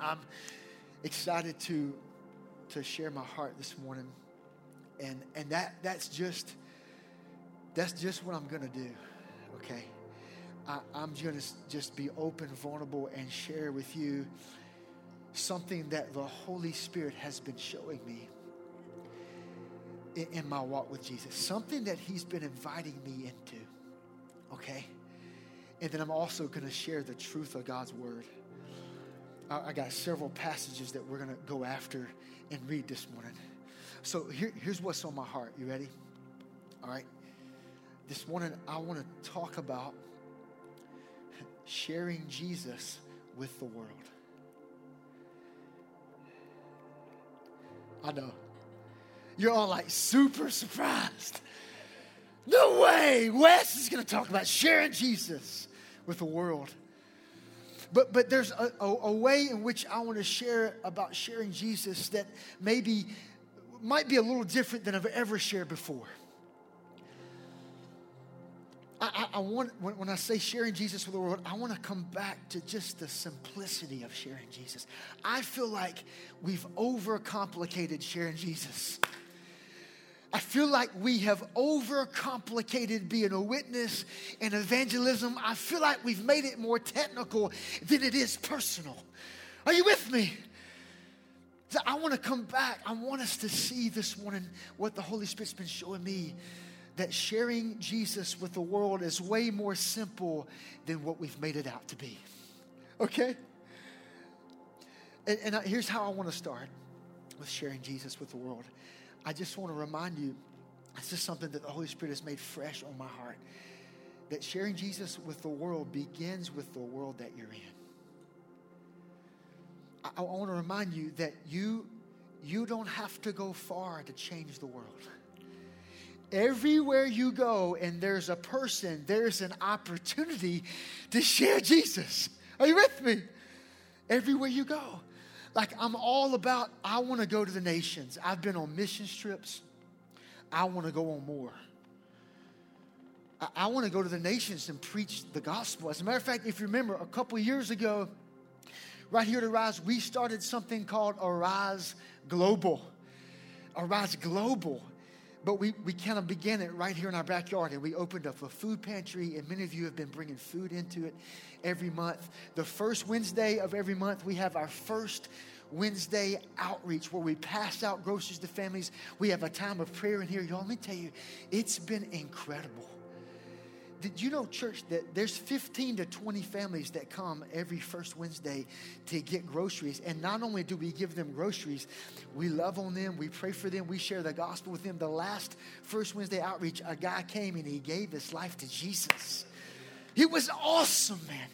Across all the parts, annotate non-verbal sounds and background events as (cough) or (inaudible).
I'm excited to to share my heart this morning, and and that that's just that's just what I'm gonna do. Okay, I, I'm gonna just be open, vulnerable, and share with you something that the Holy Spirit has been showing me in, in my walk with Jesus, something that He's been inviting me into. Okay, and then I'm also gonna share the truth of God's word. I got several passages that we're going to go after and read this morning. So here, here's what's on my heart. You ready? All right. This morning, I want to talk about sharing Jesus with the world. I know. You're all like super surprised. No way! Wes is going to talk about sharing Jesus with the world. But, but there's a, a, a way in which I want to share about sharing Jesus that maybe might be a little different than I've ever shared before. I, I, I, want, when, when I say sharing Jesus with the world, I want to come back to just the simplicity of sharing Jesus. I feel like we've overcomplicated sharing Jesus. I feel like we have overcomplicated being a witness and evangelism. I feel like we've made it more technical than it is personal. Are you with me? I want to come back. I want us to see this morning what the Holy Spirit's been showing me that sharing Jesus with the world is way more simple than what we've made it out to be. Okay? And, and here's how I want to start with sharing Jesus with the world. I just want to remind you this is something that the Holy Spirit has made fresh on my heart that sharing Jesus with the world begins with the world that you're in. I, I want to remind you that you, you don't have to go far to change the world. Everywhere you go and there's a person, there's an opportunity to share Jesus. Are you with me? Everywhere you go. Like, I'm all about, I want to go to the nations. I've been on mission trips. I want to go on more. I, I want to go to the nations and preach the gospel. As a matter of fact, if you remember, a couple years ago, right here at Arise, we started something called Arise Global. Arise Global but we, we kind of began it right here in our backyard and we opened up a food pantry and many of you have been bringing food into it every month. The first wednesday of every month we have our first wednesday outreach where we pass out groceries to families. We have a time of prayer in here. Y'all let me tell you it's been incredible did you know, church, that there's 15 to 20 families that come every first Wednesday to get groceries? And not only do we give them groceries, we love on them, we pray for them, we share the gospel with them. The last first Wednesday outreach, a guy came and he gave his life to Jesus. It was awesome, man.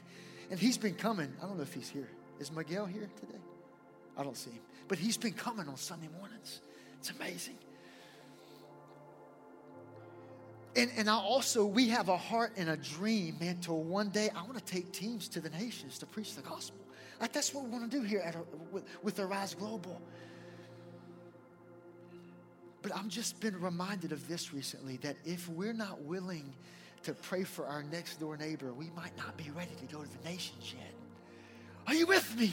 And he's been coming. I don't know if he's here. Is Miguel here today? I don't see him. But he's been coming on Sunday mornings. It's amazing. And, and I also, we have a heart and a dream, man, till one day I want to take teams to the nations to preach the gospel. Like that's what we want to do here at, with, with Arise Global. But I've just been reminded of this recently that if we're not willing to pray for our next door neighbor, we might not be ready to go to the nations yet. Are you with me?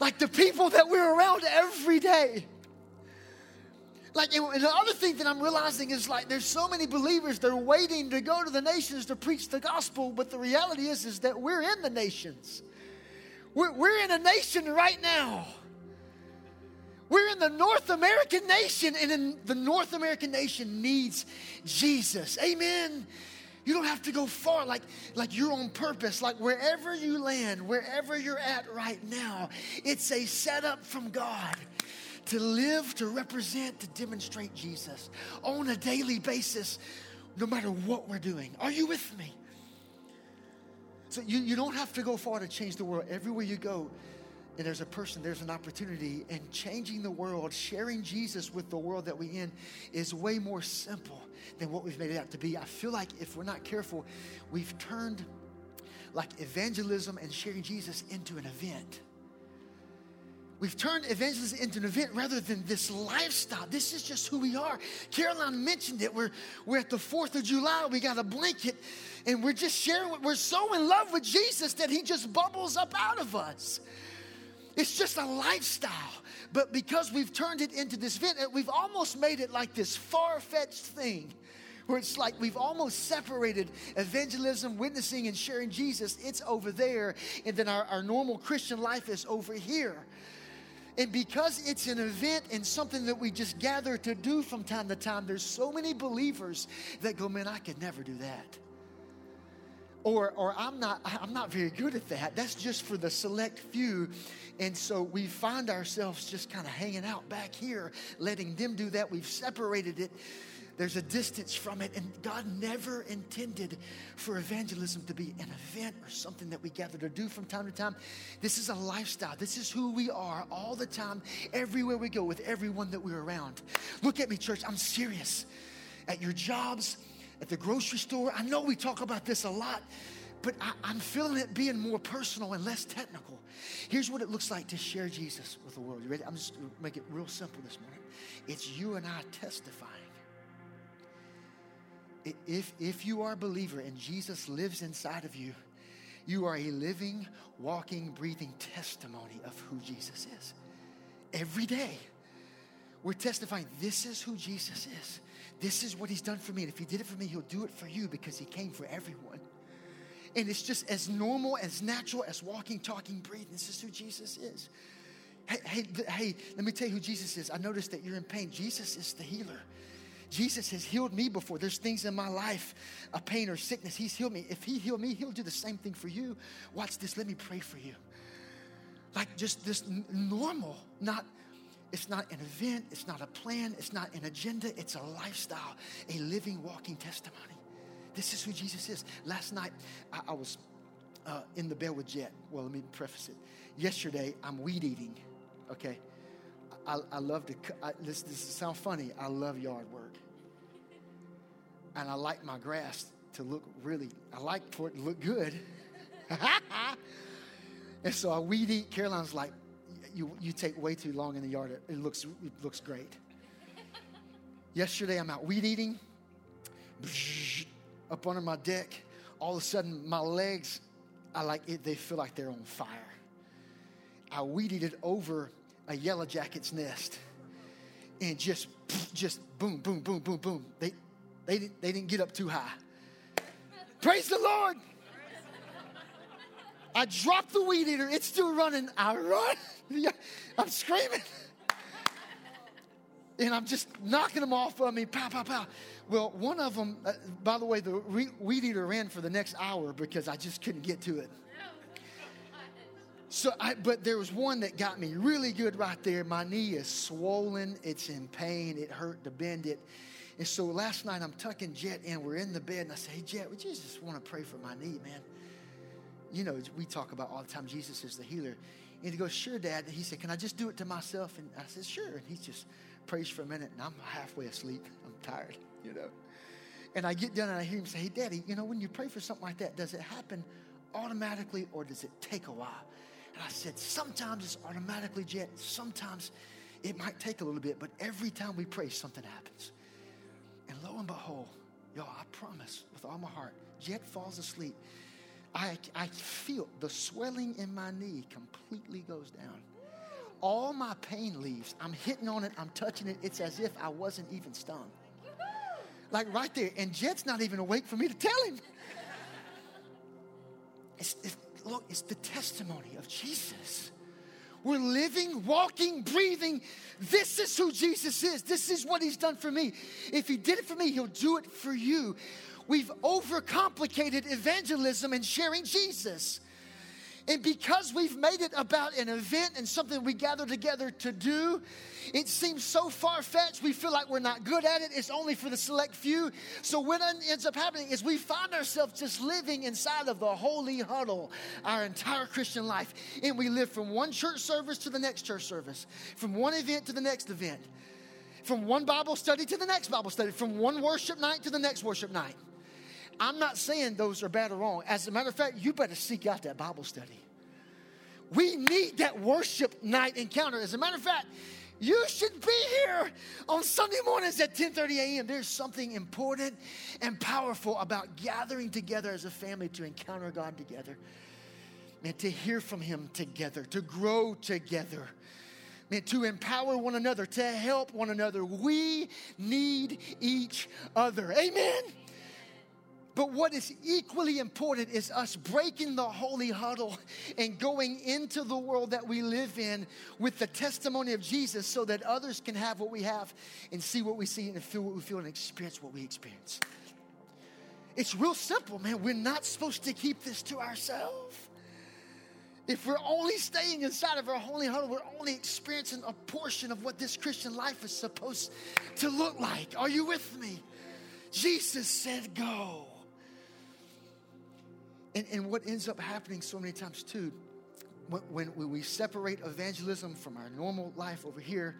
Like the people that we're around every day. Like, and the other thing that I'm realizing is like there's so many believers that are waiting to go to the nations to preach the gospel, but the reality is is that we're in the nations. We're, we're in a nation right now. We're in the North American nation, and in the North American nation needs Jesus. Amen. You don't have to go far, like, like you're on purpose, like wherever you land, wherever you're at right now, it's a setup from God to live, to represent, to demonstrate Jesus on a daily basis, no matter what we're doing. Are you with me? So you, you don't have to go far to change the world. Everywhere you go, and there's a person, there's an opportunity, and changing the world, sharing Jesus with the world that we in is way more simple than what we've made it out to be. I feel like if we're not careful, we've turned like evangelism and sharing Jesus into an event. We've turned evangelism into an event rather than this lifestyle. This is just who we are. Caroline mentioned it. We're, we're at the 4th of July. We got a blanket and we're just sharing. We're so in love with Jesus that he just bubbles up out of us. It's just a lifestyle. But because we've turned it into this event, we've almost made it like this far fetched thing where it's like we've almost separated evangelism, witnessing, and sharing Jesus. It's over there. And then our, our normal Christian life is over here. And because it's an event and something that we just gather to do from time to time, there's so many believers that go, man, I could never do that. Or, or I'm not I'm not very good at that. That's just for the select few. And so we find ourselves just kind of hanging out back here, letting them do that. We've separated it there's a distance from it. And God never intended for evangelism to be an event or something that we gather to do from time to time. This is a lifestyle. This is who we are all the time, everywhere we go, with everyone that we're around. Look at me, church. I'm serious. At your jobs, at the grocery store, I know we talk about this a lot, but I, am feeling it being more personal and less technical. Here's what it looks like to share Jesus with the world. You ready? I'm just to make it real simple this morning. It's you and I testifying if, if you are a believer and Jesus lives inside of you, you are a living, walking, breathing testimony of who Jesus is. Every day, we're testifying this is who Jesus is. This is what he's done for me. And if he did it for me, he'll do it for you because he came for everyone. And it's just as normal, as natural as walking, talking, breathing. This is who Jesus is. Hey, hey, hey, let me tell you who Jesus is. I noticed that you're in pain. Jesus is the healer. Jesus has healed me before. There's things in my life, a pain or sickness. He's healed me. If He healed me, He'll do the same thing for you. Watch this. Let me pray for you. Like just this normal, not. It's not an event. It's not a plan. It's not an agenda. It's a lifestyle, a living, walking testimony. This is who Jesus is. Last night, I, I was uh, in the bed with Jet. Well, let me preface it. Yesterday, I'm weed eating. Okay. I, I love to, I, this, this sounds funny. I love yard work. And I like my grass to look really, I like for it to look good. (laughs) and so I weed eat. Caroline's like, you, you take way too long in the yard. It, it looks, it looks great. Yesterday I'm out weed eating, up under my deck. All of a sudden my legs, I like it, they feel like they're on fire. I weeded it over a yellow jacket's nest. And just just boom boom boom boom boom. They they, they didn't get up too high. Praise the lord! I dropped the weed eater. It's still running. I run. (laughs) I'm screaming. And i'm just knocking them off of me. Pow pow pow. Well one of them uh, by the way the weed eater ran for the next hour because i just couldn't get to it so, I, but there was one that got me really good right there. My knee is swollen. It's in pain. It hurt to bend it. And so last night I'm tucking Jet in. We're in the bed, and I say, Hey, Jet, would you just want to pray for my knee, man? You know, we talk about all the time Jesus is the healer. And he goes, Sure, Dad. And he said, Can I just do it to myself? And I said, Sure. And he just prays for a minute, and I'm halfway asleep. (laughs) I'm tired, you know. And I get done and I hear him say, Hey, Daddy, you know, when you pray for something like that, does it happen automatically or does it take a while? And I said, sometimes it's automatically jet, sometimes it might take a little bit, but every time we pray, something happens. And lo and behold, y'all, I promise with all my heart, Jet falls asleep. I, I feel the swelling in my knee completely goes down. All my pain leaves. I'm hitting on it, I'm touching it. It's as if I wasn't even stung. Like right there. And Jet's not even awake for me to tell him. (laughs) It's, it's, look, it's the testimony of Jesus. We're living, walking, breathing. This is who Jesus is. This is what he's done for me. If he did it for me, he'll do it for you. We've overcomplicated evangelism and sharing Jesus. And because we've made it about an event and something we gather together to do, it seems so far fetched. We feel like we're not good at it. It's only for the select few. So, what ends up happening is we find ourselves just living inside of the holy huddle our entire Christian life. And we live from one church service to the next church service, from one event to the next event, from one Bible study to the next Bible study, from one worship night to the next worship night. I'm not saying those are bad or wrong. As a matter of fact, you better seek out that Bible study. We need that worship night encounter. As a matter of fact, you should be here on Sunday mornings at 10:30 a.m. There's something important and powerful about gathering together as a family to encounter God together. man, to hear from Him together, to grow together, man, to empower one another, to help one another. We need each other. Amen. But what is equally important is us breaking the holy huddle and going into the world that we live in with the testimony of Jesus so that others can have what we have and see what we see and feel what we feel and experience what we experience. It's real simple, man. We're not supposed to keep this to ourselves. If we're only staying inside of our holy huddle, we're only experiencing a portion of what this Christian life is supposed to look like. Are you with me? Jesus said, Go. And, and what ends up happening so many times, too, when, when we separate evangelism from our normal life over here,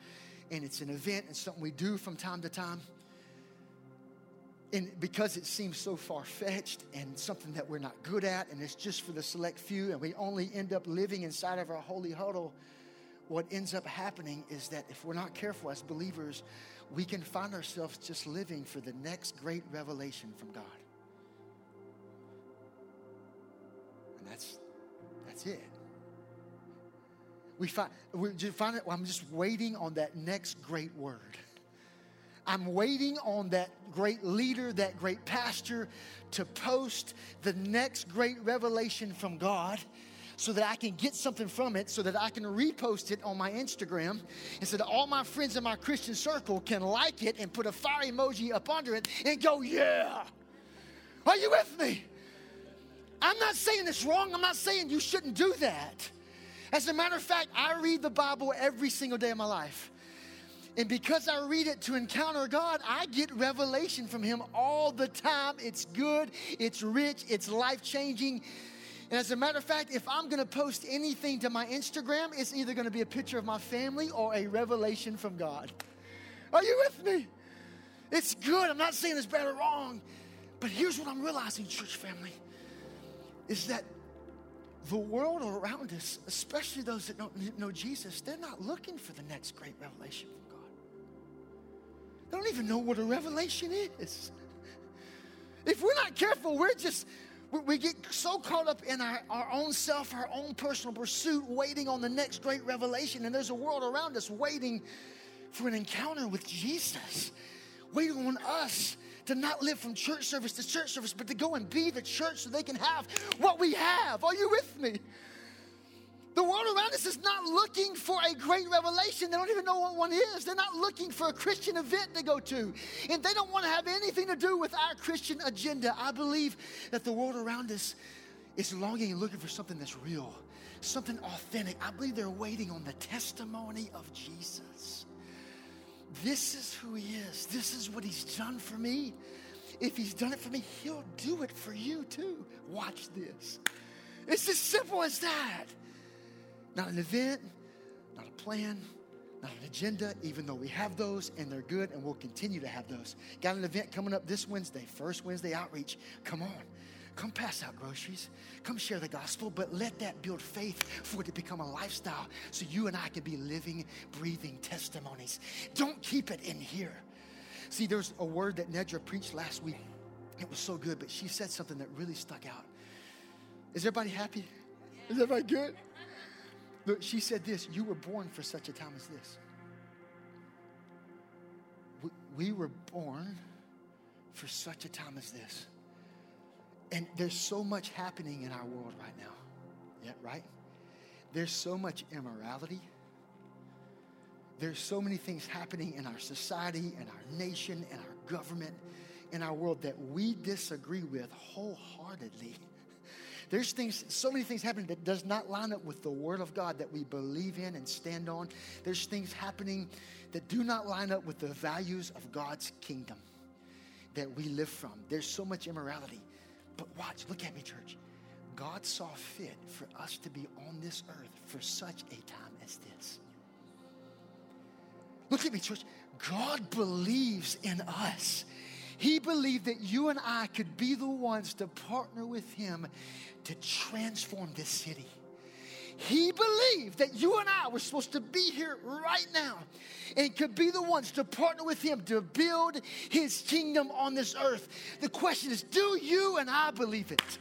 and it's an event and something we do from time to time, and because it seems so far fetched and something that we're not good at, and it's just for the select few, and we only end up living inside of our holy huddle, what ends up happening is that if we're not careful as believers, we can find ourselves just living for the next great revelation from God. That's that's it. We find we just find it. I'm just waiting on that next great word. I'm waiting on that great leader, that great pastor to post the next great revelation from God so that I can get something from it, so that I can repost it on my Instagram, and so that all my friends in my Christian circle can like it and put a fire emoji up under it and go, Yeah. Are you with me? I'm not saying it's wrong. I'm not saying you shouldn't do that. As a matter of fact, I read the Bible every single day of my life. And because I read it to encounter God, I get revelation from Him all the time. It's good, it's rich, it's life changing. And as a matter of fact, if I'm gonna post anything to my Instagram, it's either gonna be a picture of my family or a revelation from God. Are you with me? It's good. I'm not saying it's bad or wrong. But here's what I'm realizing, church family is that the world around us, especially those that don't know Jesus, they're not looking for the next great revelation from God. They don't even know what a revelation is. If we're not careful, we're just, we get so caught up in our, our own self, our own personal pursuit, waiting on the next great revelation. And there's a world around us waiting for an encounter with Jesus, waiting on us to not live from church service to church service, but to go and be the church so they can have what we have. Are you with me? The world around us is not looking for a great revelation. They don't even know what one is. They're not looking for a Christian event to go to. And they don't want to have anything to do with our Christian agenda. I believe that the world around us is longing and looking for something that's real, something authentic. I believe they're waiting on the testimony of Jesus. This is who he is. This is what he's done for me. If he's done it for me, he'll do it for you too. Watch this. It's as simple as that. Not an event, not a plan, not an agenda, even though we have those and they're good and we'll continue to have those. Got an event coming up this Wednesday, first Wednesday outreach. Come on. Come pass out groceries. Come share the gospel, but let that build faith for it to become a lifestyle so you and I can be living, breathing testimonies. Don't keep it in here. See, there's a word that Nedra preached last week. It was so good, but she said something that really stuck out. Is everybody happy? Is everybody good? Look, she said this You were born for such a time as this. We were born for such a time as this. And there's so much happening in our world right now. Yeah, right? There's so much immorality. There's so many things happening in our society, in our nation, in our government, in our world that we disagree with wholeheartedly. (laughs) There's things, so many things happening that does not line up with the Word of God that we believe in and stand on. There's things happening that do not line up with the values of God's kingdom that we live from. There's so much immorality. But watch, look at me, church. God saw fit for us to be on this earth for such a time as this. Look at me, church. God believes in us. He believed that you and I could be the ones to partner with Him to transform this city. He believed that you and I were supposed to be here right now and could be the ones to partner with Him to build His kingdom on this earth. The question is do you and I believe it?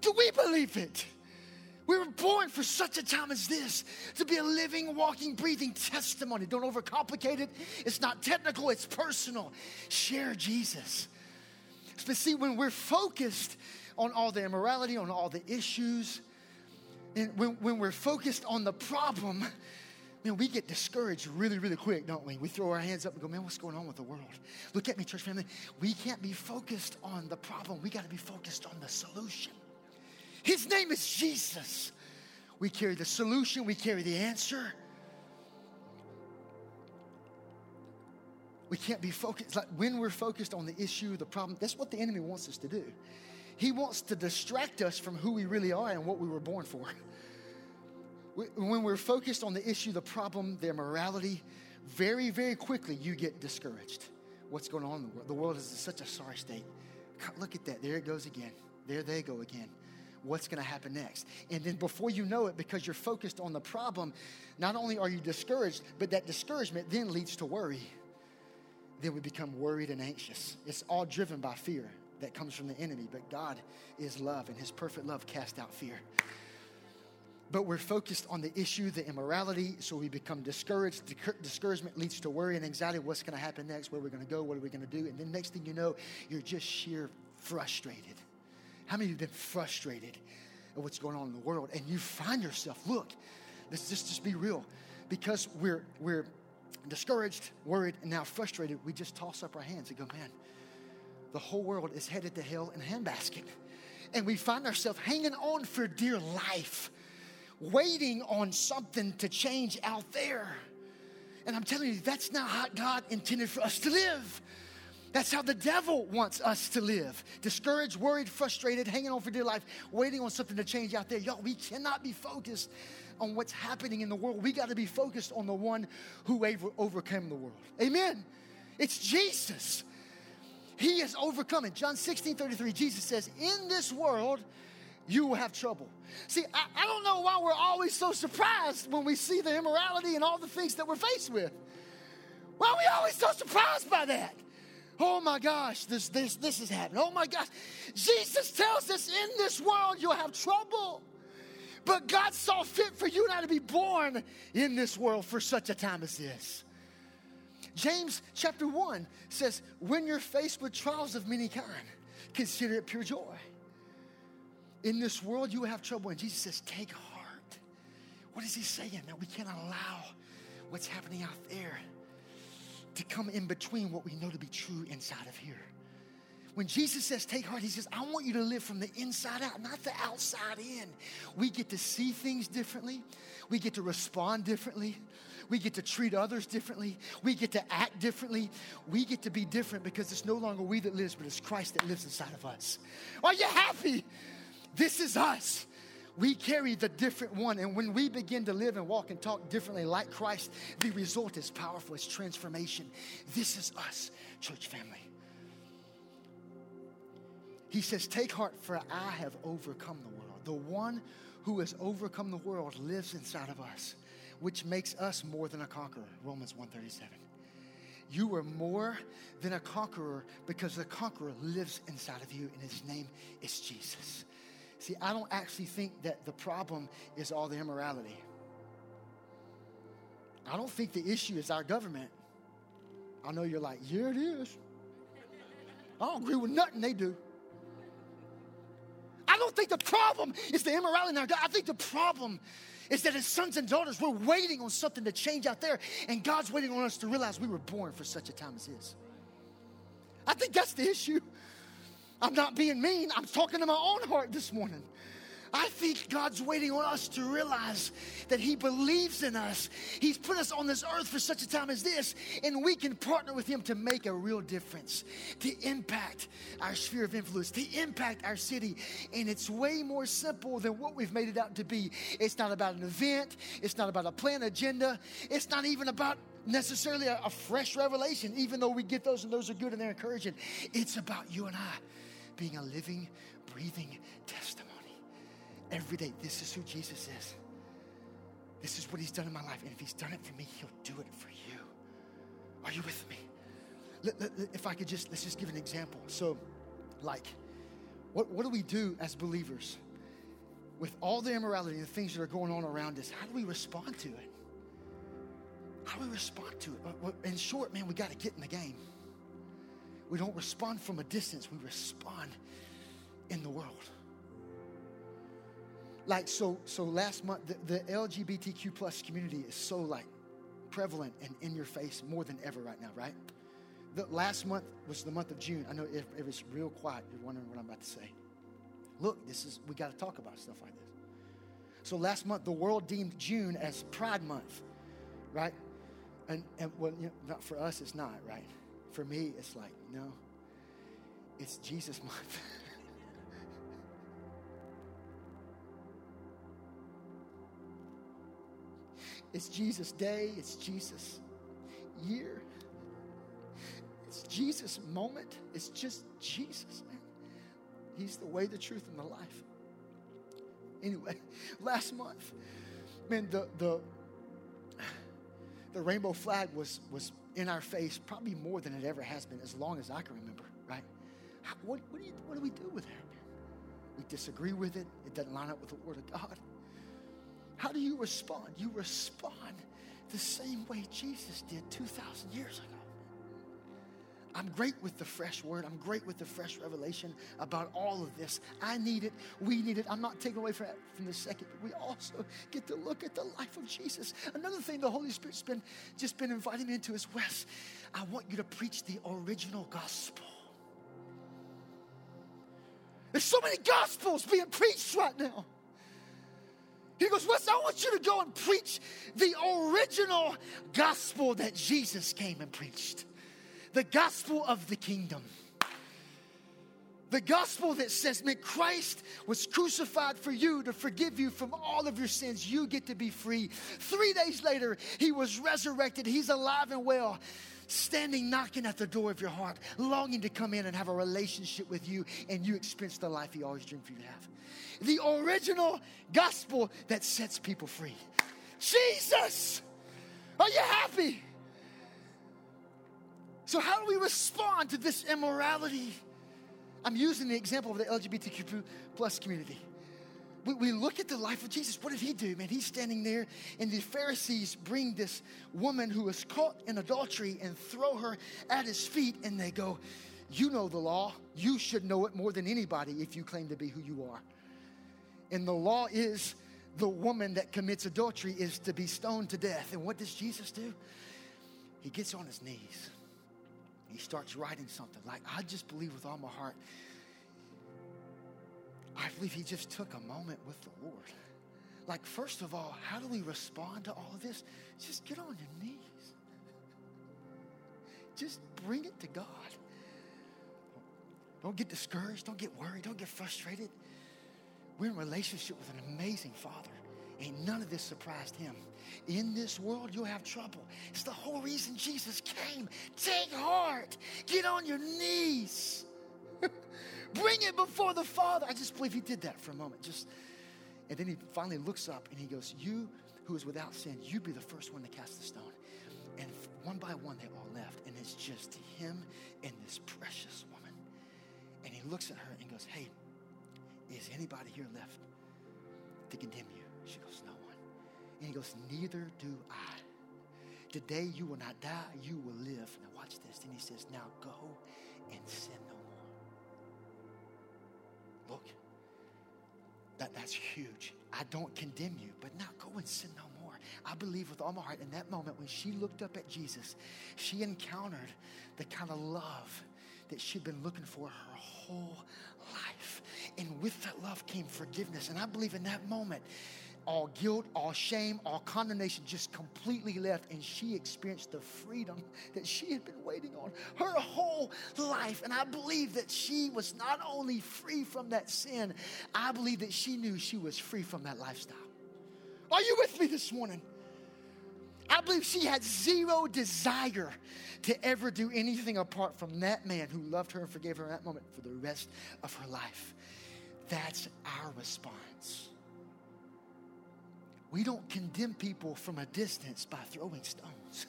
Do we believe it? We were born for such a time as this to be a living, walking, breathing testimony. Don't overcomplicate it. It's not technical, it's personal. Share Jesus. But see, when we're focused on all the immorality, on all the issues, and when, when we're focused on the problem, man, we get discouraged really, really quick, don't we? We throw our hands up and go, man, what's going on with the world? Look at me, church family. We can't be focused on the problem. We got to be focused on the solution. His name is Jesus. We carry the solution, we carry the answer. We can't be focused. Like when we're focused on the issue, the problem, that's what the enemy wants us to do. He wants to distract us from who we really are and what we were born for. When we're focused on the issue, the problem, their morality, very, very quickly you get discouraged. What's going on in the world? The world is in such a sorry state. Look at that. There it goes again. There they go again what's going to happen next. And then before you know it, because you're focused on the problem, not only are you discouraged, but that discouragement then leads to worry. Then we become worried and anxious. It's all driven by fear that comes from the enemy, but God is love, and His perfect love casts out fear. But we're focused on the issue, the immorality, so we become discouraged. Discouragement leads to worry and anxiety. What's going to happen next? Where are we going to go? What are we going to do? And then next thing you know, you're just sheer frustrated. How many of you have been frustrated at what's going on in the world? And you find yourself, look, let's just, just be real. Because we're, we're discouraged, worried, and now frustrated, we just toss up our hands and go, man, the whole world is headed to hell in a handbasket. And we find ourselves hanging on for dear life, waiting on something to change out there. And I'm telling you, that's not how God intended for us to live. That's how the devil wants us to live. Discouraged, worried, frustrated, hanging on for dear life, waiting on something to change out there. Y'all, we cannot be focused on what's happening in the world. We got to be focused on the one who overcame the world. Amen. It's Jesus. He has overcome it. John 16 33, Jesus says, In this world, you will have trouble. See, I, I don't know why we're always so surprised when we see the immorality and all the things that we're faced with. Why are we always so surprised by that? Oh my gosh, this, this, this is happening. Oh my gosh. Jesus tells us in this world you'll have trouble. But God saw fit for you and I to be born in this world for such a time as this. James chapter 1 says, When you're faced with trials of many kind, consider it pure joy. In this world you will have trouble. And Jesus says, Take heart. What is he saying? That we can't allow what's happening out there to come in between what we know to be true inside of here. When Jesus says, take heart, he says, I want you to live from the inside out, not the outside in. We get to see things differently. We get to respond differently. We get to treat others differently. We get to act differently. We get to be different because it's no longer we that lives, but it's Christ that lives inside of us. Are you happy? This is us we carry the different one. And when we begin to live and walk and talk differently like Christ, the result is powerful. It's transformation. This is us, church family. He says, Take heart, for I have overcome the world. The one who has overcome the world lives inside of us, which makes us more than a conqueror. Romans 137. You are more than a conqueror because the conqueror lives inside of you, and his name is Jesus. See, I don't actually think that the problem is all the immorality. I don't think the issue is our government. I know you're like, yeah, it is. I don't agree with nothing they do. I don't think the problem is the immorality in our. I think the problem is that as sons and daughters, we're waiting on something to change out there, and God's waiting on us to realize we were born for such a time as this. I think that's the issue. I'm not being mean. I'm talking to my own heart this morning. I think God's waiting on us to realize that He believes in us. He's put us on this earth for such a time as this, and we can partner with Him to make a real difference, to impact our sphere of influence, to impact our city. And it's way more simple than what we've made it out to be. It's not about an event, it's not about a plan agenda, it's not even about necessarily a, a fresh revelation, even though we get those and those are good and they're encouraging. It's about you and I being a living, breathing testimony. Every day, this is who Jesus is. This is what he's done in my life. And if he's done it for me, he'll do it for you. Are you with me? If I could just, let's just give an example. So, like, what, what do we do as believers? with all the immorality and the things that are going on around us, how do we respond to it? How do we respond to it? In short, man, we got to get in the game. We don't respond from a distance, we respond in the world. Like so, so last month, the, the LGBTQ plus community is so like prevalent and in your face more than ever right now, right? The last month was the month of June. I know if, if it's real quiet, you're wondering what I'm about to say. Look, this is we got to talk about stuff like this. So last month, the world deemed June as Pride Month, right? And, and well, you know, not for us, it's not, right? For me, it's like, no, it's Jesus month. (laughs) it's Jesus day, it's Jesus year. It's Jesus moment. It's just Jesus, man. He's the way, the truth, and the life. Anyway, (laughs) last month, man, the the the rainbow flag was was in our face probably more than it ever has been as long as I can remember, right? What, what, do you, what do we do with that? We disagree with it. It doesn't line up with the Word of God. How do you respond? You respond the same way Jesus did 2,000 years ago. I'm great with the fresh word. I'm great with the fresh revelation about all of this. I need it. We need it. I'm not taking away from, from the second, but we also get to look at the life of Jesus. Another thing the Holy Spirit's been just been inviting me into is Wes, I want you to preach the original gospel. There's so many gospels being preached right now. He goes, Wes, I want you to go and preach the original gospel that Jesus came and preached the gospel of the kingdom. The gospel that says, man, Christ was crucified for you to forgive you from all of your sins. You get to be free. Three days later, he was resurrected. He's alive and well, standing knocking at the door of your heart, longing to come in and have a relationship with you, and you experience the life he always dreamed for you to have. The original gospel that sets people free. Jesus! Are you happy? So, how do we respond to this immorality? I'm using the example of the LGBTQ plus community. We, we look at the life of Jesus. What did he do? Man, he's standing there, and the Pharisees bring this woman who was caught in adultery and throw her at his feet, and they go, You know the law. You should know it more than anybody if you claim to be who you are. And the law is the woman that commits adultery is to be stoned to death. And what does Jesus do? He gets on his knees he starts writing something like, I just believe with all my heart. I believe he just took a moment with the Lord. Like, first of all, how do we respond to all of this? Just get on your knees. Just bring it to God. Don't get discouraged. Don't get worried. Don't get frustrated. We're in relationship with an amazing Father. Ain't none of this surprised him. In this world, you'll have trouble. It's the whole reason Jesus came. Take heart. Get on your knees. Bring it before the Father. I just believe he did that for a moment. Just and then he finally looks up and he goes, You who is without sin, you be the first one to cast the stone. And one by one, they all left. And it's just him and this precious woman. And he looks at her and goes, Hey, is anybody here left to condemn you? She goes, No one. And he goes, Neither do I. Today you will not die, you will live. Now watch this. Then he says, Now go and sin. Look, that, that's huge. I don't condemn you, but now go and sin no more. I believe with all my heart in that moment when she looked up at Jesus, she encountered the kind of love that she'd been looking for her whole life. And with that love came forgiveness. And I believe in that moment, all guilt, all shame, all condemnation just completely left, and she experienced the freedom (laughs) that she had been waiting on her whole life. And I believe that she was not only free from that sin, I believe that she knew she was free from that lifestyle. Are you with me this morning? I believe she had zero desire to ever do anything apart from that man who loved her and forgave her in that moment for the rest of her life. That's our response. We don't condemn people from a distance by throwing stones.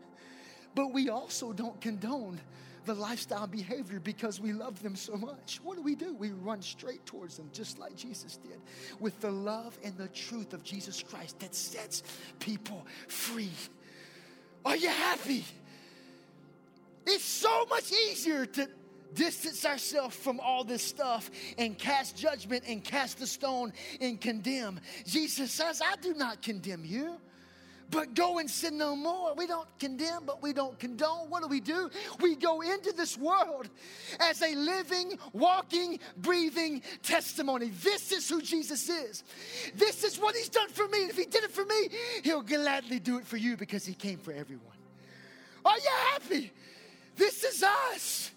(laughs) but we also don't condone the lifestyle behavior because we love them so much. What do we do? We run straight towards them just like Jesus did with the love and the truth of Jesus Christ that sets people free. Are you happy? It's so much easier to distance ourselves from all this stuff and cast judgment and cast the stone and condemn. Jesus says, I do not condemn you. But go and sin no more. We don't condemn, but we don't condone. What do we do? We go into this world as a living, walking, breathing testimony. This is who Jesus is. This is what He's done for me. And if He did it for me, He'll gladly do it for you because He came for everyone. Are you happy? This is us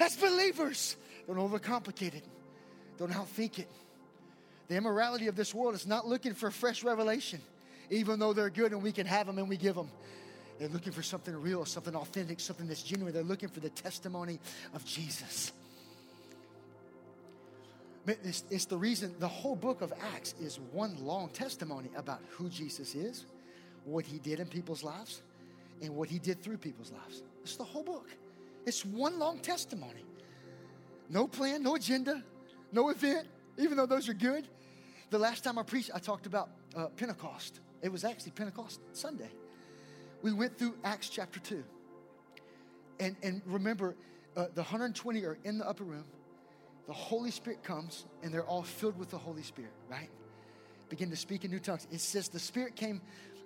as believers. Don't overcomplicate it, don't outthink it. The immorality of this world is not looking for fresh revelation even though they're good and we can have them and we give them. They're looking for something real, something authentic, something that's genuine. They're looking for the testimony of Jesus. It's, it's, the reason the whole book of Acts is one long testimony about who Jesus is, what he did in people's lives, and what he did through people's lives. It's the whole book. It's one long testimony. No plan, no agenda, no event, even though those are good. The last time I preached, I talked about uh, Pentecost. It was actually Pentecost Sunday. We went through Acts chapter 2. And, and remember, uh, the 120 are in the upper room. The Holy Spirit comes, and they're all filled with the Holy Spirit, right? Begin to speak in new tongues. It says the Spirit came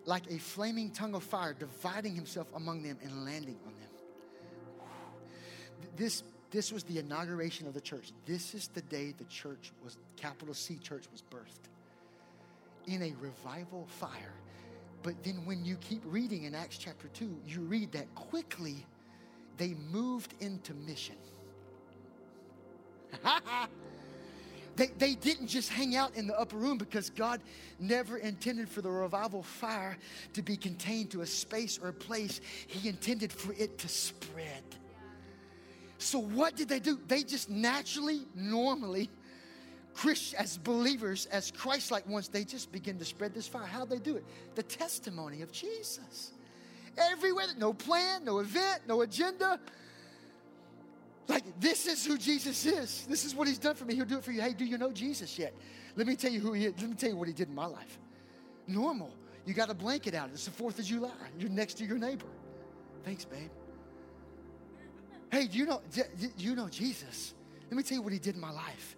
like a flaming tongue of fire, dividing himself among them and landing on them. This, this was the inauguration of the church. This is the day the church was, capital C church was birthed in a revival fire. But then when you keep reading in Acts chapter 2, you read that quickly they moved into mission. (laughs) they, they didn't just hang out in the upper room because God never intended for the revival fire to be contained to a space or a place. He intended for it to spread. So, what did they do? They just naturally, normally as believers, as Christ like ones, they just begin to spread this fire. How they do it? The testimony of Jesus. Everywhere, no plan, no event, no agenda. Like, this is who Jesus is. This is what he's done for me. He'll do it for you. Hey, do you know Jesus yet? Let me tell you who he is. Let me tell you what he did in my life. Normal. You got a blanket out. It's the 4th of July. You're next to your neighbor. Thanks, babe. Hey, do you know, do you know Jesus? Let me tell you what he did in my life.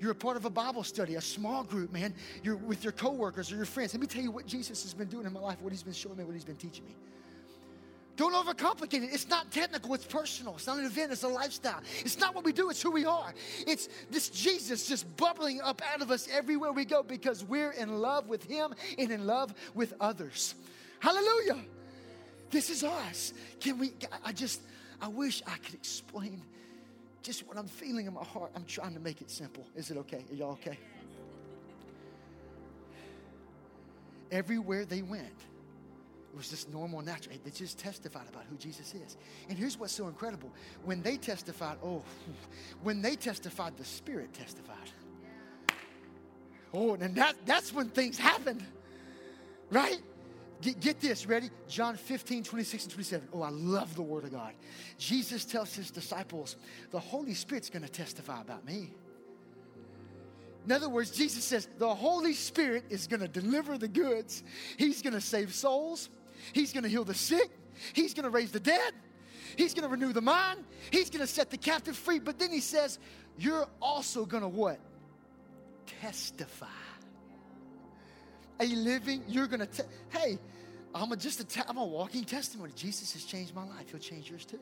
You're a part of a Bible study, a small group, man. You're with your coworkers or your friends. Let me tell you what Jesus has been doing in my life, what he's been showing me, what he's been teaching me. Don't overcomplicate it. It's not technical, it's personal. It's not an event, it's a lifestyle. It's not what we do, it's who we are. It's this Jesus just bubbling up out of us everywhere we go because we're in love with him and in love with others. Hallelujah. This is us. Can we I just I wish I could explain just what I'm feeling in my heart. I'm trying to make it simple. Is it okay? Are y'all okay? Everywhere they went, it was just normal, natural. They just testified about who Jesus is. And here's what's so incredible. When they testified, oh, when they testified, the Spirit testified. Oh, and that, that's when things happened, right? Get, get, this, ready? John 15, 26 and 27. Oh, I love the Word of God. Jesus tells his disciples, the Holy Spirit's going to testify about me. In other words, Jesus says, the Holy Spirit is going to deliver the goods. He's going to save souls. He's going to heal the sick. He's going to raise the dead. He's going to renew the mind. He's going to set the captive free. But then he says, you're also going to what? Testify a living, you're going to, te- hey, I'm a, just a, te- I'm a walking testimony. Jesus has changed my life. He'll change yours too.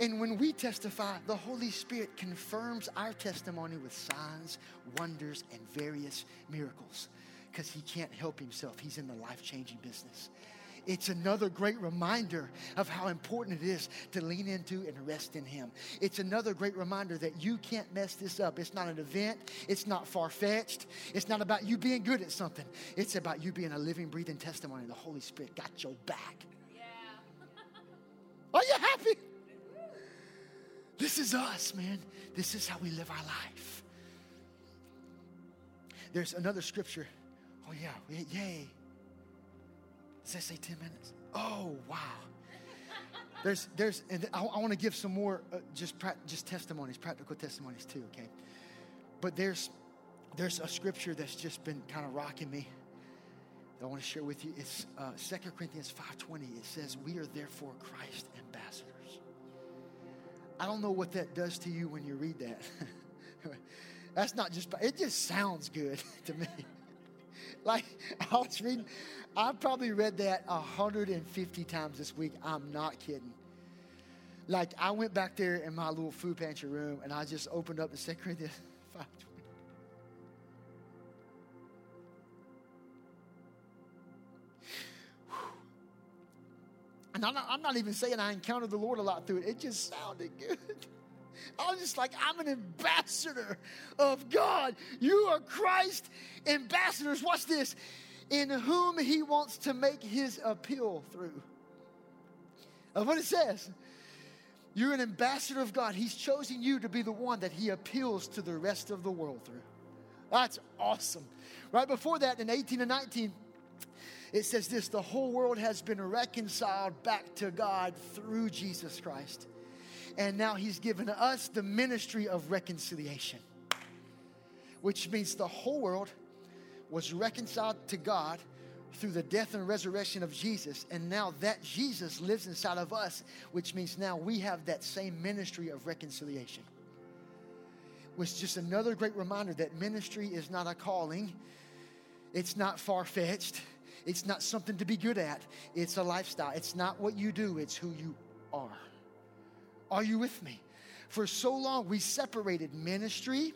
And when we testify, the Holy Spirit confirms our testimony with signs, wonders, and various miracles because he can't help himself. He's in the life changing business. It's another great reminder of how important it is to lean into and rest in Him. It's another great reminder that you can't mess this up. It's not an event, it's not far fetched, it's not about you being good at something. It's about you being a living, breathing testimony. The Holy Spirit got your back. Yeah. Are you happy? This is us, man. This is how we live our life. There's another scripture. Oh, yeah. Yay. Does that say 10 minutes? Oh, wow. There's, there's, and I, I want to give some more uh, just, pra- just testimonies, practical testimonies too, okay? But there's, there's a scripture that's just been kind of rocking me that I want to share with you. It's uh, 2 Corinthians 5.20. It says, we are therefore Christ ambassadors. I don't know what that does to you when you read that. (laughs) That's not just, it just sounds good (laughs) to me. Like, (laughs) I was reading, I've probably read that 150 times this week. I'm not kidding. Like, I went back there in my little food pantry room and I just opened up the (laughs) 2 Corinthians 5.20. (sighs) And I'm not, I'm not even saying I encountered the Lord a lot through it. It just sounded good. (laughs) I was just like, I'm an ambassador of God. You are Christ ambassadors. Watch this. In whom he wants to make his appeal through. Of what it says. You're an ambassador of God. He's chosen you to be the one that he appeals to the rest of the world through. That's awesome. Right before that, in 18 and 19, it says this the whole world has been reconciled back to God through Jesus Christ. And now he's given us the ministry of reconciliation, which means the whole world was reconciled to God through the death and resurrection of Jesus. And now that Jesus lives inside of us, which means now we have that same ministry of reconciliation. Was just another great reminder that ministry is not a calling, it's not far fetched, it's not something to be good at, it's a lifestyle. It's not what you do, it's who you are. Are you with me? For so long, we separated ministry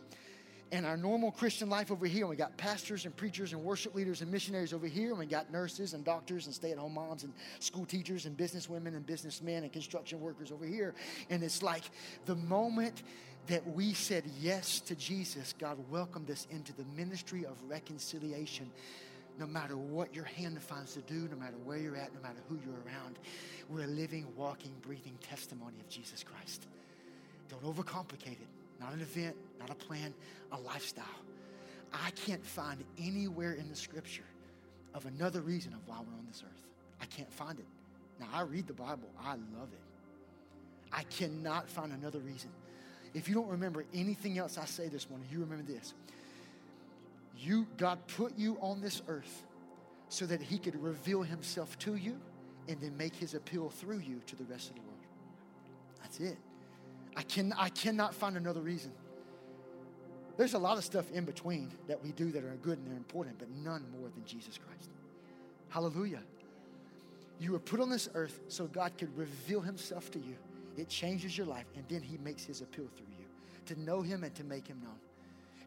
and our normal Christian life over here. We got pastors and preachers and worship leaders and missionaries over here. We got nurses and doctors and stay at home moms and school teachers and businesswomen and businessmen and construction workers over here. And it's like the moment that we said yes to Jesus, God welcomed us into the ministry of reconciliation no matter what your hand finds to do, no matter where you're at, no matter who you're around. We're a living, walking, breathing testimony of Jesus Christ. Don't overcomplicate it. Not an event, not a plan, a lifestyle. I can't find anywhere in the scripture of another reason of why we're on this earth. I can't find it. Now, I read the Bible, I love it. I cannot find another reason. If you don't remember anything else I say this morning, you remember this you God put you on this earth so that he could reveal himself to you and then make his appeal through you to the rest of the world. That's it. I can I cannot find another reason. There's a lot of stuff in between that we do that are good and they're important, but none more than Jesus Christ. Hallelujah. You were put on this earth so God could reveal himself to you. It changes your life, and then he makes his appeal through you to know him and to make him known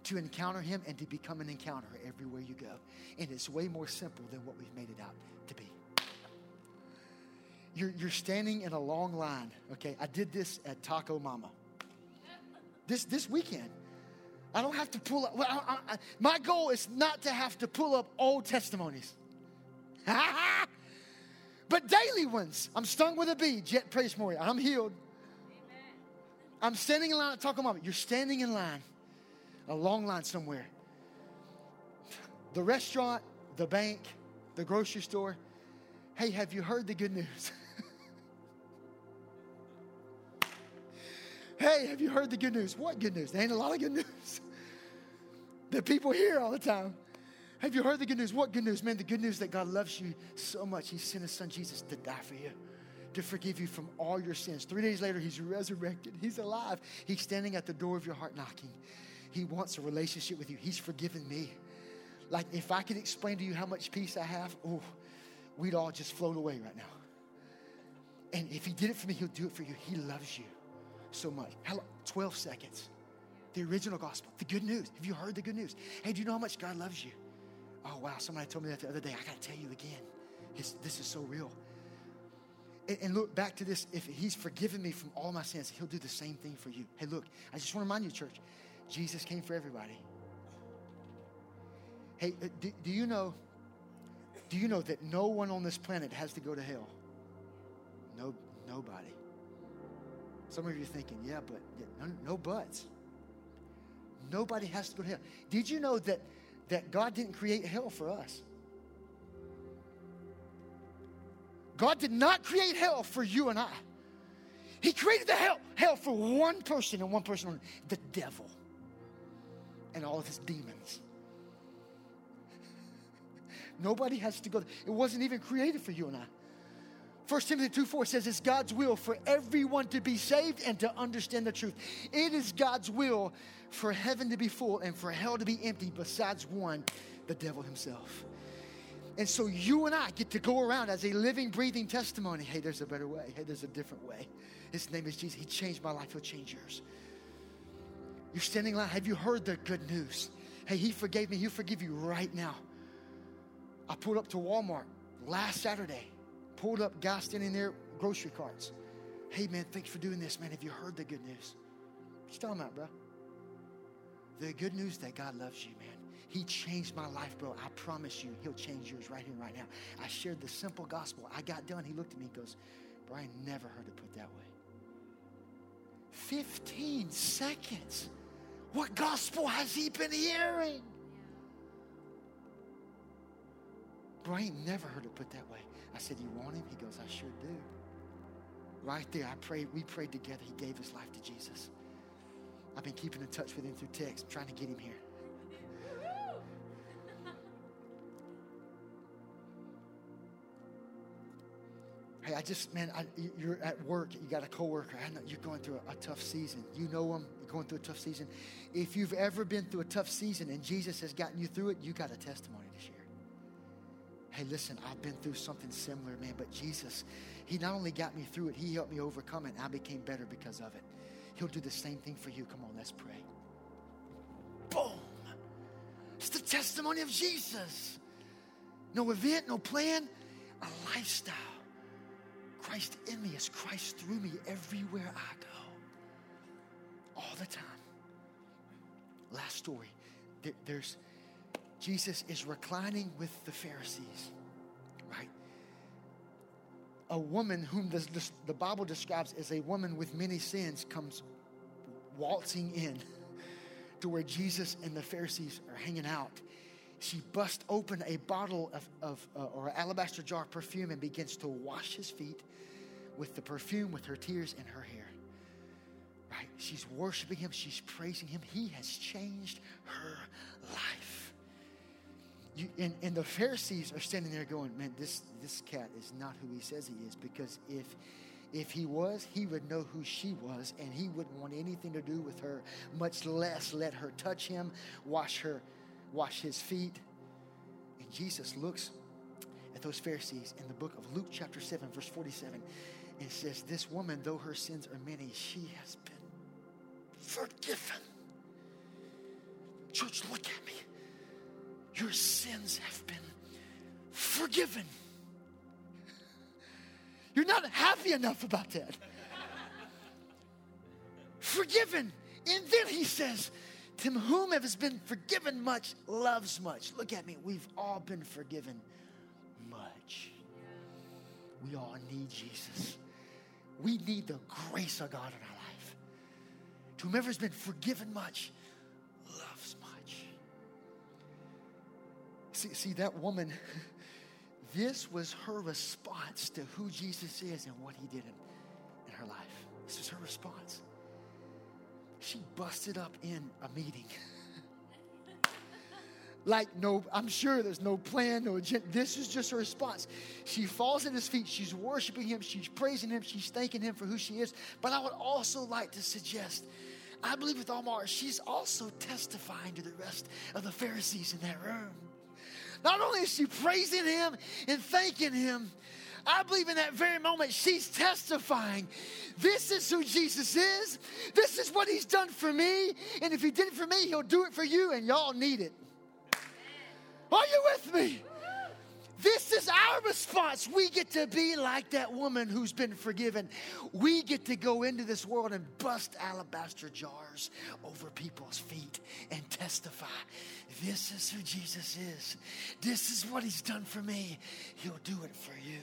to encounter Him and to become an encounter everywhere you go. And it's way more simple than what we've made it out to be. You're, you're standing in a long line, okay? I did this at Taco Mama this, this weekend. I don't have to pull up. Well, I, I, my goal is not to have to pull up old testimonies, (laughs) but daily ones. I'm stung with a bee. Jet praise more. I'm healed. Amen. I'm standing in line at Taco Mama. You're standing in line a long line somewhere. The restaurant, the bank, the grocery store. Hey, have you heard the good news? (laughs) hey, have you heard the good news? What good news? There ain't a lot of good news (laughs) that people hear all the time. Have you heard the good news? What good news? Man, the good news that God loves you so much, He sent His Son Jesus to die for you, to forgive you from all your sins. Three days later, He's resurrected. He's alive. He's standing at the door of your heart knocking. He wants a relationship with you. He's forgiven me. Like, if I could explain to you how much peace I have, oh, we'd all just float away right now. And if He did it for me, He'll do it for you. He loves you so much. How, 12 seconds. The original gospel, the good news. Have you heard the good news? Hey, do you know how much God loves you? Oh, wow, somebody told me that the other day. I got to tell you again. His, this is so real. And, and look, back to this. If He's forgiven me from all my sins, He'll do the same thing for you. Hey, look, I just want to remind you, church, Jesus came for everybody. Hey, uh, do, do, you know? Do you know that no one on this planet has to go to hell? No, nobody. Some of you are thinking, yeah, but no, no buts. Nobody has to go to hell. Did you know that that God didn't create hell for us? God did not create hell for you and I. He created the hell, hell for one person and one person only, the devil and all of his demons. Nobody has to go. It wasn't even created for you and I. 1 Timothy 2 4 says it's God's will for everyone to be saved and to understand the truth. It is God's will for heaven to be full and for hell to be empty, besides one, the devil himself. And so you and I get to go around as a living, breathing testimony. Hey, there's a better way. Hey, there's a different way. His name is Jesus. He changed my life, He'll change yours. You're standing line. Have you heard the good news? Hey, He forgave me. He'll forgive you right now. I pulled up to Walmart last Saturday. Pulled up, guy standing there, grocery carts. Hey, man, thanks for doing this, man. Have you heard the good news? What you talking about, bro? The good news that God loves you, man. He changed my life, bro. I promise you, He'll change yours right here, right now. I shared the simple gospel. I got done. He looked at me and goes, Brian, never heard it put that way. 15 seconds. What gospel has he been hearing? Brian never heard it put that way. I said, You want him? He goes, I sure do. Right there, I prayed, we prayed together. He gave his life to Jesus. I've been keeping in touch with him through text, trying to get him here. Hey, I just, man, I, you're at work, you got a coworker, I know you're going through a, a tough season. You know them, you're going through a tough season. If you've ever been through a tough season and Jesus has gotten you through it, you got a testimony to share. Hey, listen, I've been through something similar, man, but Jesus, He not only got me through it, He helped me overcome it, and I became better because of it. He'll do the same thing for you. Come on, let's pray. Boom! It's the testimony of Jesus. No event, no plan, a lifestyle. Christ in me is Christ through me everywhere I go. All the time. Last story. There's Jesus is reclining with the Pharisees, right? A woman whom the, the, the Bible describes as a woman with many sins comes waltzing in to where Jesus and the Pharisees are hanging out she busts open a bottle of, of uh, or alabaster jar of perfume and begins to wash his feet with the perfume, with her tears and her hair. Right? She's worshiping him, she's praising him. He has changed her life. You, and, and the Pharisees are standing there going, Man, this, this cat is not who he says he is because if if he was, he would know who she was, and he wouldn't want anything to do with her, much less let her touch him, wash her wash his feet. And Jesus looks at those Pharisees in the book of Luke, chapter 7, verse 47, and says, This woman, though her sins are many, she has been forgiven. Church, look at me. Your sins have been forgiven. You're not happy enough about that. forgiven. And then he says, to whom has been forgiven much loves much. Look at me. We've all been forgiven much. We all need Jesus. We need the grace of God in our life. To whomever has been forgiven much loves much. See, see that woman, (laughs) this was her response to who Jesus is and what he did in, in her life. This was her response she busted up in a meeting. (laughs) like no, I'm sure there's no plan, no agenda. This is just her response. She falls at his feet. She's worshiping him. She's praising him. She's thanking him for who she is. But I would also like to suggest, I believe with all my heart, she's also testifying to the rest of the Pharisees in that room. Not only is she praising him and thanking him, I believe in that very moment she's testifying. This is who Jesus is. This is what he's done for me. And if he did it for me, he'll do it for you, and y'all need it. Are you with me? This is our response. We get to be like that woman who's been forgiven. We get to go into this world and bust alabaster jars over people's feet and testify. This is who Jesus is. This is what he's done for me. He'll do it for you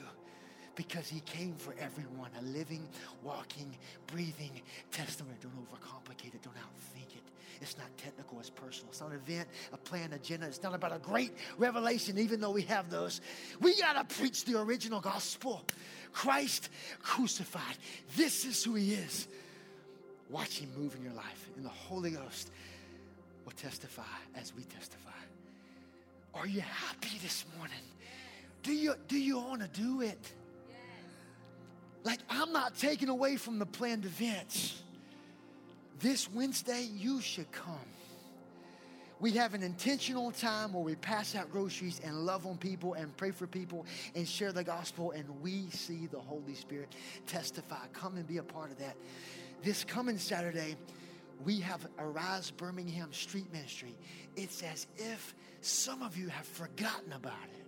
because he came for everyone a living, walking, breathing testimony. Don't overcomplicate it, don't outthink it. It's not technical, it's personal. It's not an event, a plan, agenda. It's not about a great revelation, even though we have those. We got to preach the original gospel Christ crucified. This is who he is. Watch him move in your life, and the Holy Ghost will testify as we testify. Are you happy this morning? Do you, do you want to do it? Like, I'm not taking away from the planned events. This Wednesday, you should come. We have an intentional time where we pass out groceries and love on people and pray for people and share the gospel, and we see the Holy Spirit testify. Come and be a part of that. This coming Saturday, we have Arise Birmingham Street Ministry. It's as if some of you have forgotten about it.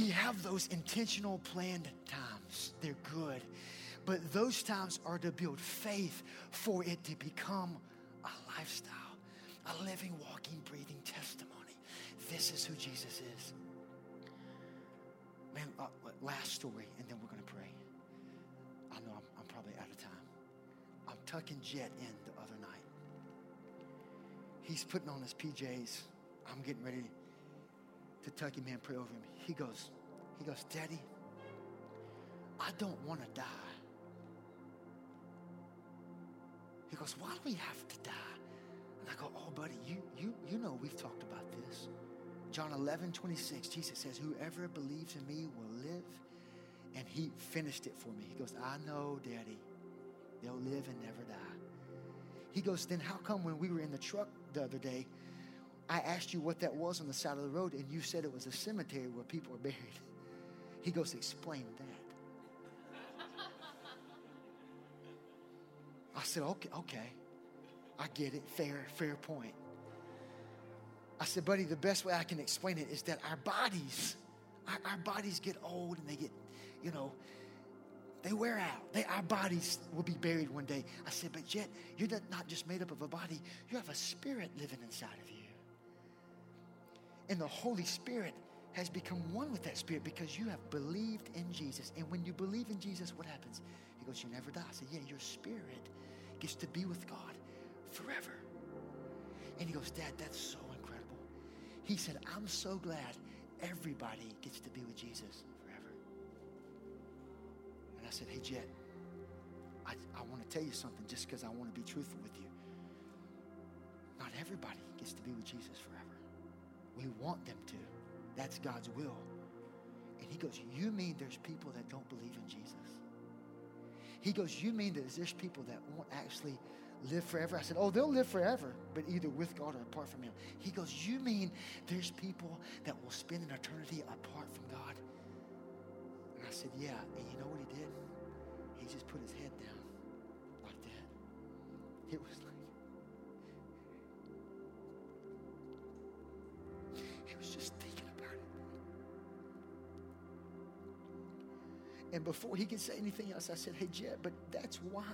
We have those intentional planned times. They're good. But those times are to build faith for it to become a lifestyle, a living, walking, breathing testimony. This is who Jesus is. Man, uh, last story, and then we're going to pray. I know I'm, I'm probably out of time. I'm tucking Jet in the other night. He's putting on his PJs. I'm getting ready to tuck man, pray over him. He goes, he goes, Daddy, I don't want to die. He goes, why do we have to die? And I go, oh, buddy, you, you, you know we've talked about this. John 11, 26, Jesus says, whoever believes in me will live. And he finished it for me. He goes, I know, Daddy. They'll live and never die. He goes, then how come when we were in the truck the other day, I asked you what that was on the side of the road, and you said it was a cemetery where people are buried. (laughs) He goes, Explain that. I said, Okay, okay. I get it. Fair, fair point. I said, buddy, the best way I can explain it is that our bodies, our, our bodies get old and they get, you know, they wear out. They, our bodies will be buried one day. I said, but yet, you're not just made up of a body, you have a spirit living inside of you. And the Holy Spirit has become one with that spirit because you have believed in Jesus. And when you believe in Jesus, what happens? He goes, You never die. I said, Yeah, your spirit gets to be with God forever. And he goes, Dad, that's so incredible. He said, I'm so glad everybody gets to be with Jesus forever. And I said, Hey, Jet, I, I want to tell you something just because I want to be truthful with you. Not everybody gets to be with Jesus forever. We want them to. That's God's will. And he goes, You mean there's people that don't believe in Jesus? He goes, You mean that there's people that won't actually live forever? I said, Oh, they'll live forever, but either with God or apart from Him. He goes, You mean there's people that will spend an eternity apart from God? And I said, Yeah. And you know what he did? He just put his head down like that. It was And before he could say anything else, I said, Hey, Jet, but that's why.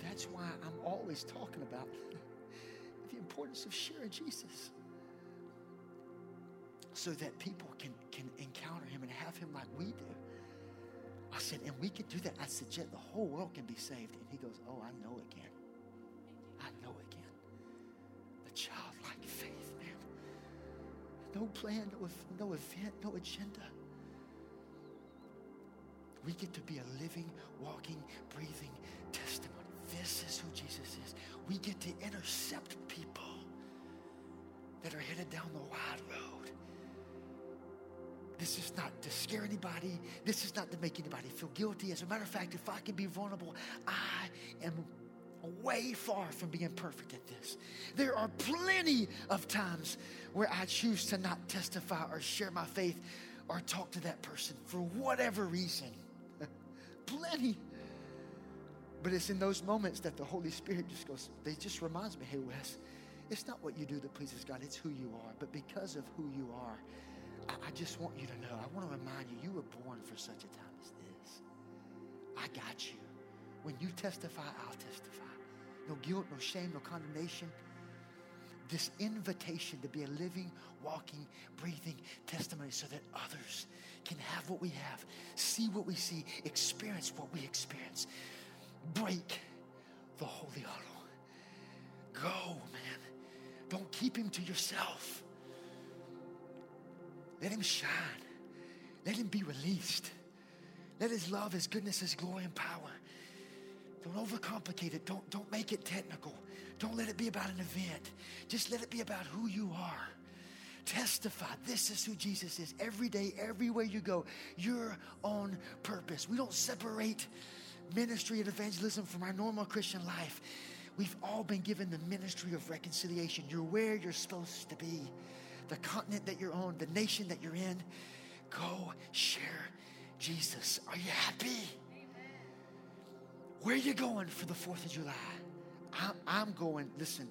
That's why I'm always talking about (laughs) the importance of sharing Jesus. So that people can, can encounter him and have him like we do. I said, and we can do that. I said, Jet, the whole world can be saved. And he goes, Oh, I know it can. I know it can. The childlike faith man. no plan, no, no event, no agenda. We get to be a living, walking, breathing testimony. This is who Jesus is. We get to intercept people that are headed down the wide road. This is not to scare anybody. This is not to make anybody feel guilty. As a matter of fact, if I can be vulnerable, I am way far from being perfect at this. There are plenty of times where I choose to not testify or share my faith or talk to that person for whatever reason. Plenty. But it's in those moments that the Holy Spirit just goes, they just reminds me, hey, Wes, it's not what you do that pleases God, it's who you are. But because of who you are, I, I just want you to know, I want to remind you, you were born for such a time as this. I got you. When you testify, I'll testify no guilt, no shame, no condemnation. This invitation to be a living, walking, breathing testimony so that others can have what we have, see what we see, experience what we experience. Break the holy huddle. Go, man. Don't keep him to yourself. Let him shine. Let him be released. Let his love, his goodness, his glory and power. Don't overcomplicate it. Don't, don't make it technical. Don't let it be about an event. Just let it be about who you are. Testify. This is who Jesus is. Every day, everywhere you go, you're on purpose. We don't separate ministry and evangelism from our normal Christian life. We've all been given the ministry of reconciliation. You're where you're supposed to be, the continent that you're on, the nation that you're in. Go share Jesus. Are you happy? Where are you going for the 4th of July? I'm, I'm going, listen,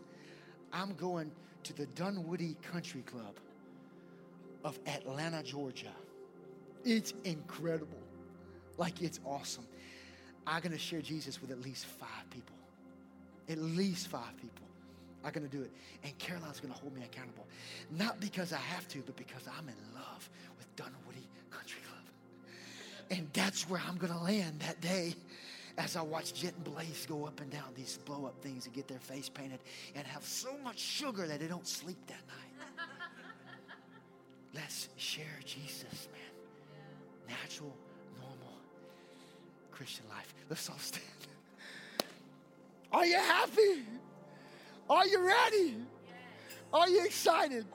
I'm going to the Dunwoody Country Club of Atlanta, Georgia. It's incredible. Like, it's awesome. I'm going to share Jesus with at least five people. At least five people are going to do it. And Caroline's going to hold me accountable. Not because I have to, but because I'm in love with Dunwoody Country Club. And that's where I'm going to land that day as I watch Jet and Blaze go up and down these blow up things and get their face painted and have so much sugar that they don't sleep that night. (laughs) Let's share Jesus, man. Natural, normal Christian life. Let's all stand. (laughs) Are you happy? Are you ready? Are you excited?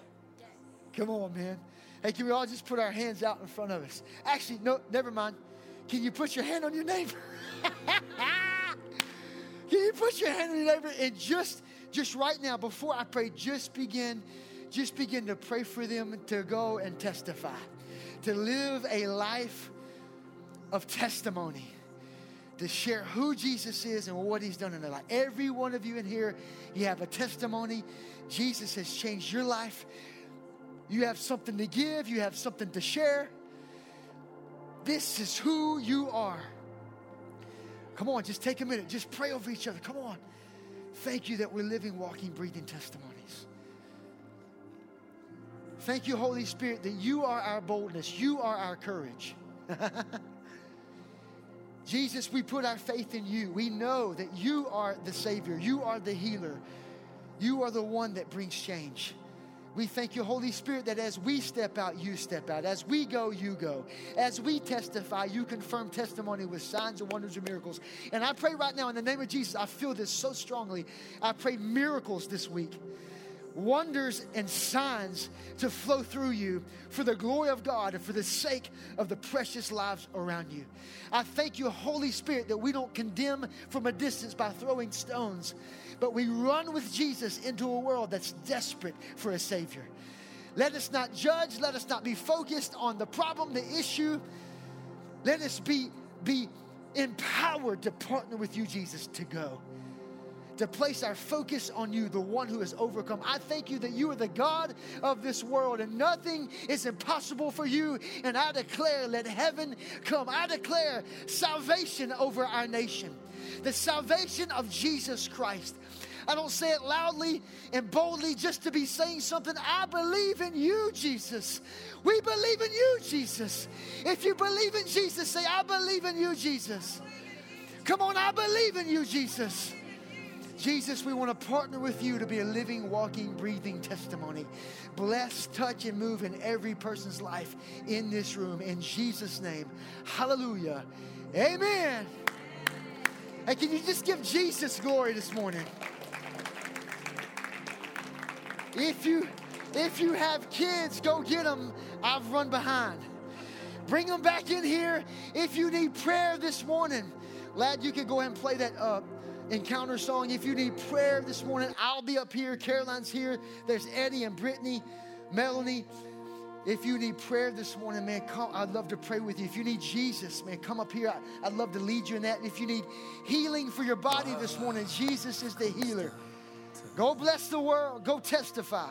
Come on, man. Hey, can we all just put our hands out in front of us? Actually, no, never mind. Can you put your hand on your neighbor? (laughs) Can you put your hand on your neighbor and just, just right now, before I pray, just begin, just begin to pray for them to go and testify, to live a life of testimony to share who Jesus is and what he's done in their life. Every one of you in here, you have a testimony. Jesus has changed your life. You have something to give, you have something to share. This is who you are. Come on, just take a minute. Just pray over each other. Come on. Thank you that we're living, walking, breathing testimonies. Thank you, Holy Spirit, that you are our boldness, you are our courage. (laughs) Jesus, we put our faith in you. We know that you are the Savior, you are the healer, you are the one that brings change. We thank you, Holy Spirit, that as we step out, you step out. As we go, you go. As we testify, you confirm testimony with signs and wonders and miracles. And I pray right now in the name of Jesus, I feel this so strongly. I pray miracles this week wonders and signs to flow through you for the glory of God and for the sake of the precious lives around you. I thank you, Holy Spirit, that we don't condemn from a distance by throwing stones, but we run with Jesus into a world that's desperate for a Savior. Let us not judge, let us not be focused on the problem, the issue. Let us be, be empowered to partner with you, Jesus, to go to place our focus on you, the one who has overcome. I thank you that you are the God of this world and nothing is impossible for you. And I declare, let heaven come. I declare salvation over our nation, the salvation of Jesus Christ. I don't say it loudly and boldly just to be saying something. I believe in you, Jesus. We believe in you, Jesus. If you believe in Jesus, say, I believe in you, Jesus. Come on, I believe in you, Jesus. Jesus, we want to partner with you to be a living, walking, breathing testimony. Bless, touch, and move in every person's life in this room. In Jesus' name, hallelujah. Amen. Hey, can you just give Jesus glory this morning? If you if you have kids, go get them. I've run behind. Bring them back in here. If you need prayer this morning, lad, you can go ahead and play that up encounter song. If you need prayer this morning, I'll be up here. Caroline's here. There's Eddie and Brittany, Melanie. If you need prayer this morning, man, come. I'd love to pray with you. If you need Jesus, man, come up here. I, would love to lead you in that. If you need healing for your body this morning, Jesus is the healer. Go bless the world. Go testify.